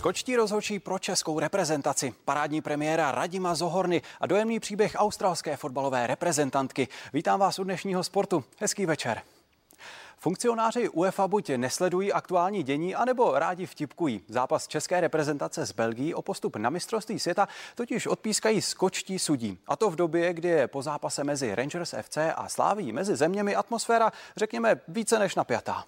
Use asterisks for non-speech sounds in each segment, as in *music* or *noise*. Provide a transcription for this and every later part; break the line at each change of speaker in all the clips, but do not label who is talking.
Skočtí rozhočí pro českou reprezentaci, parádní premiéra Radima Zohorny a dojemný příběh australské fotbalové reprezentantky. Vítám vás u dnešního sportu. Hezký večer. Funkcionáři UEFA buď nesledují aktuální dění, anebo rádi vtipkují. Zápas české reprezentace z Belgii o postup na mistrovství světa totiž odpískají skočtí sudí. A to v době, kdy je po zápase mezi Rangers FC a Sláví mezi zeměmi atmosféra, řekněme, více než napjatá.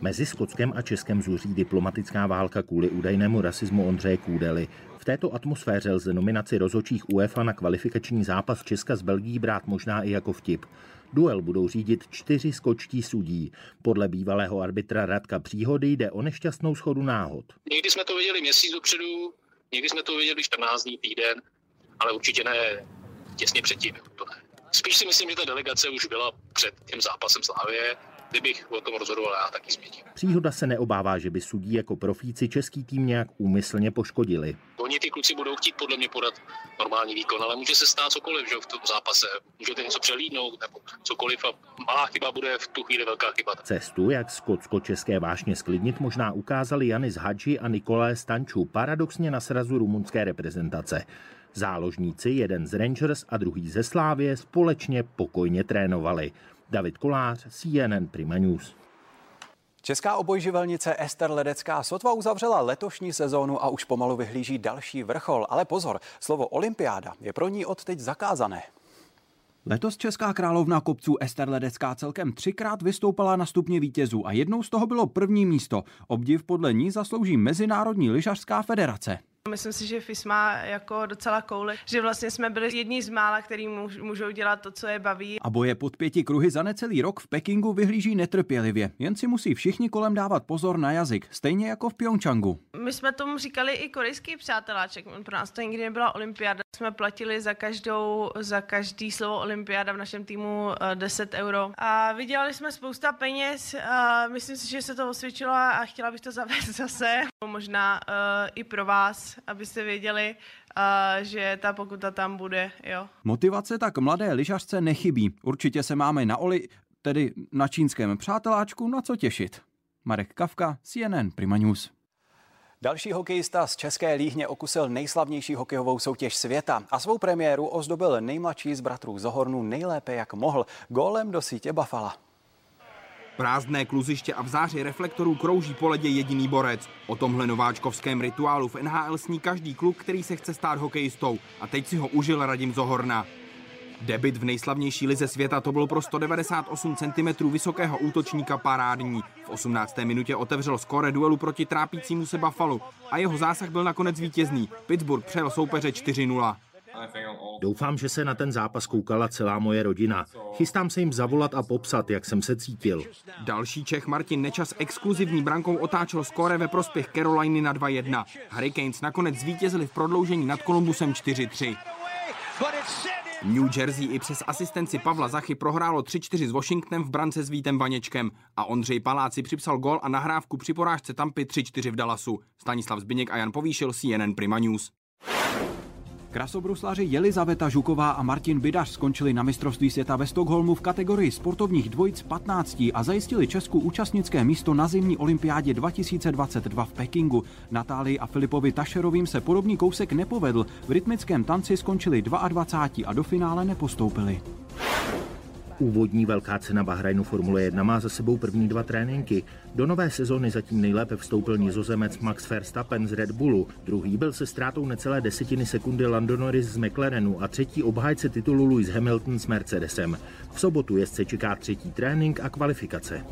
Mezi Skotskem a Českem zuří diplomatická válka kvůli údajnému rasismu Ondřeje Kůdely. V této atmosféře lze nominaci rozhodčích UEFA na kvalifikační zápas Česka s Belgií brát možná i jako vtip. Duel budou řídit čtyři skočtí sudí. Podle bývalého arbitra Radka Příhody jde o nešťastnou schodu náhod.
Někdy jsme to viděli měsíc dopředu, někdy jsme to viděli 14 dní, týden, ale určitě ne těsně předtím. Spíš si myslím, že ta delegace už byla před tím zápasem Slávě, kdybych o tom rozhodoval, já taky změním.
Příhoda se neobává, že by sudí jako profíci český tým nějak úmyslně poškodili.
Oni ty kluci budou chtít podle mě podat normální výkon, ale může se stát cokoliv že v tom zápase. Můžete něco přelídnout nebo cokoliv a malá chyba bude v tu chvíli velká chyba.
Cestu, jak skotsko-české vášně sklidnit, možná ukázali Janis Hadži a Nikolé Stanču, paradoxně na srazu rumunské reprezentace. Záložníci, jeden z Rangers a druhý ze Slávě, společně pokojně trénovali. David Kolář, CNN Prima News.
Česká obojživelnice Ester Ledecká sotva uzavřela letošní sezónu a už pomalu vyhlíží další vrchol. Ale pozor, slovo olympiáda je pro ní od teď zakázané. Letos česká královna kopců Ester Ledecká celkem třikrát vystoupala na stupně vítězů a jednou z toho bylo první místo. Obdiv podle ní zaslouží Mezinárodní lyžařská federace.
Myslím si, že FIS má jako docela kouli, že vlastně jsme byli jedni z mála, který můžou dělat to, co je baví.
A boje pod pěti kruhy za necelý rok v Pekingu vyhlíží netrpělivě, jen si musí všichni kolem dávat pozor na jazyk, stejně jako v Pyeongchangu.
My jsme tomu říkali i korejský přáteláček, pro nás to nikdy nebyla olympiáda. Jsme platili za, každou, za každý slovo olympiáda v našem týmu 10 eh, euro. A vydělali jsme spousta peněz a myslím si, že se to osvědčilo a chtěla bych to zavést *laughs* zase. Možná uh, i pro vás, abyste věděli, uh, že ta pokuta tam bude. Jo.
Motivace tak mladé lyžařce nechybí. Určitě se máme na Oli, tedy na čínském přáteláčku, na co těšit. Marek Kavka, CNN Prima News. Další hokejista z České líhně okusil nejslavnější hokejovou soutěž světa a svou premiéru ozdobil nejmladší z bratrů Zohornu nejlépe jak mohl, gólem do sítě Bafala.
Prázdné kluziště a v záři reflektorů krouží po ledě jediný borec. O tomhle nováčkovském rituálu v NHL sní každý kluk, který se chce stát hokejistou. A teď si ho užil Radim Zohorna. Debit v nejslavnější lize světa to byl pro 198 cm vysokého útočníka parádní. V 18. minutě otevřel skóre duelu proti trápícímu se Buffalo a jeho zásah byl nakonec vítězný. Pittsburgh přejel soupeře 4-0.
Doufám, že se na ten zápas koukala celá moje rodina. Chystám se jim zavolat a popsat, jak jsem se cítil.
Další Čech Martin Nečas exkluzivní brankou otáčel skóre ve prospěch Caroliny na 2-1. Hurricanes nakonec zvítězili v prodloužení nad Columbusem 4-3. New Jersey i přes asistenci Pavla Zachy prohrálo 3-4 s Washingtonem v brance s Vítem Vaněčkem a Ondřej Paláci připsal gol a nahrávku při porážce Tampy 3-4 v Dallasu. Stanislav Zbyněk a Jan Povýšil CNN Prima News.
Krasobruslaři Jelizaveta Žuková a Martin Bidař skončili na mistrovství světa ve Stockholmu v kategorii sportovních dvojic 15 a zajistili Česku účastnické místo na zimní olympiádě 2022 v Pekingu. Natálii a Filipovi Tašerovým se podobný kousek nepovedl. V rytmickém tanci skončili 22 a do finále nepostoupili.
Úvodní velká cena Bahrajnu Formule 1 má za sebou první dva tréninky. Do nové sezóny zatím nejlépe vstoupil nizozemec Max Verstappen z Red Bullu. Druhý byl se ztrátou necelé desetiny sekundy Lando Norris z McLarenu a třetí obhájce titulu Lewis Hamilton s Mercedesem. V sobotu jezdce čeká třetí trénink a kvalifikace.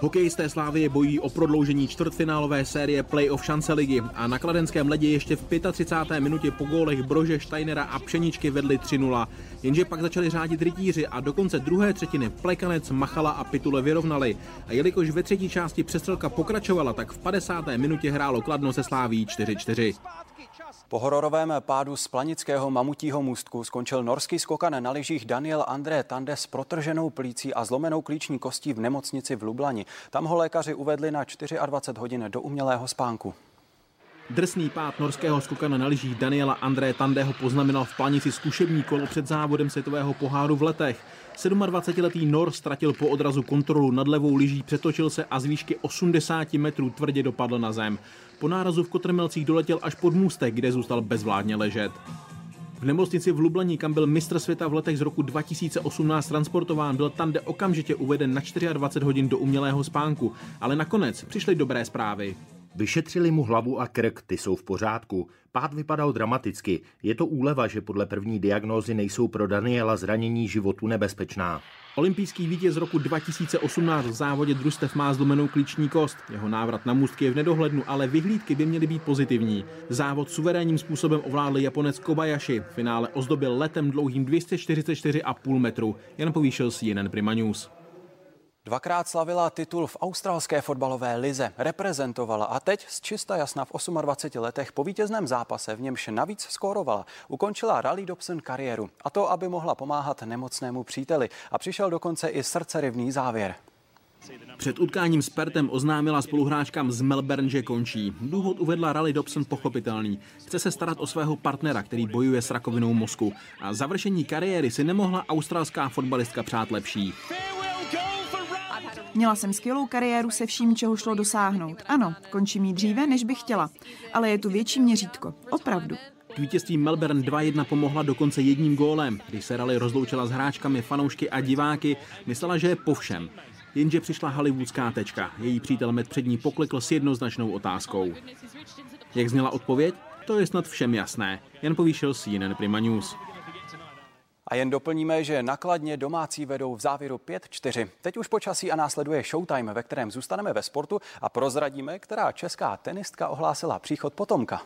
Hokejisté Slávie bojí o prodloužení čtvrtfinálové série playoff šance ligy a na kladenském ledě ještě v 35. minutě po gólech Brože, Steinera a Pšeničky vedli 3-0. Jenže pak začali řádit rytíři a do konce druhé třetiny Plekanec, Machala a Pitule vyrovnali. A jelikož ve třetí části přestřelka pokračovala, tak v 50. minutě hrálo Kladno se Sláví 4-4.
Po hororovém pádu z planického mamutího můstku skončil norský skokan na lyžích Daniel André Tande s protrženou plící a zlomenou klíční kostí v nemocnici v Lublani. Tam ho lékaři uvedli na 24 hodin do umělého spánku.
Drsný pád norského skokana na lyžích Daniela André Tandého poznamenal v planici zkušební kolo před závodem světového poháru v letech. 27-letý Nor ztratil po odrazu kontrolu nad levou lyží, přetočil se a z výšky 80 metrů tvrdě dopadl na zem. Po nárazu v Kotrmelcích doletěl až pod můstek, kde zůstal bezvládně ležet. V nemocnici v Lublani, kam byl mistr světa v letech z roku 2018 transportován, byl Tande okamžitě uveden na 24 hodin do umělého spánku, ale nakonec přišly dobré zprávy.
Vyšetřili mu hlavu a krk, ty jsou v pořádku. Pád vypadal dramaticky. Je to úleva, že podle první diagnózy nejsou pro Daniela zranění životu nebezpečná.
Olympijský vítěz roku 2018 v závodě družstev má zlomenou klíční kost. Jeho návrat na můstky je v nedohlednu, ale vyhlídky by měly být pozitivní. Závod suverénním způsobem ovládl Japonec Kobayashi. V finále ozdobil letem dlouhým 244,5 metru. Jan povýšil si jeden Prima News.
Dvakrát slavila titul v australské fotbalové lize, reprezentovala a teď z čista jasna v 28 letech po vítězném zápase, v němž navíc skórovala, ukončila Rally Dobson kariéru. A to, aby mohla pomáhat nemocnému příteli. A přišel dokonce i srdcerivný závěr.
Před utkáním s Pertem oznámila spoluhráčkám z Melbourne, že končí. Důvod uvedla Rally Dobson pochopitelný. Chce se starat o svého partnera, který bojuje s rakovinou mozku. A završení kariéry si nemohla australská fotbalistka přát lepší.
Měla jsem skvělou kariéru se vším, čeho šlo dosáhnout. Ano, končím jí dříve, než bych chtěla, ale je tu větší měřítko. Opravdu.
K vítězství Melbourne 2-1 pomohla dokonce jedním gólem. Když se Rally rozloučila s hráčkami, fanoušky a diváky, myslela, že je po všem. Jenže přišla hollywoodská tečka. Její přítel Met před ní poklekl s jednoznačnou otázkou. Jak zněla odpověď? To je snad všem jasné. Jen povýšil CNN Prima News.
A jen doplníme, že nakladně domácí vedou v závěru 5-4. Teď už počasí a následuje Showtime, ve kterém zůstaneme ve sportu a prozradíme, která česká tenistka ohlásila příchod potomka.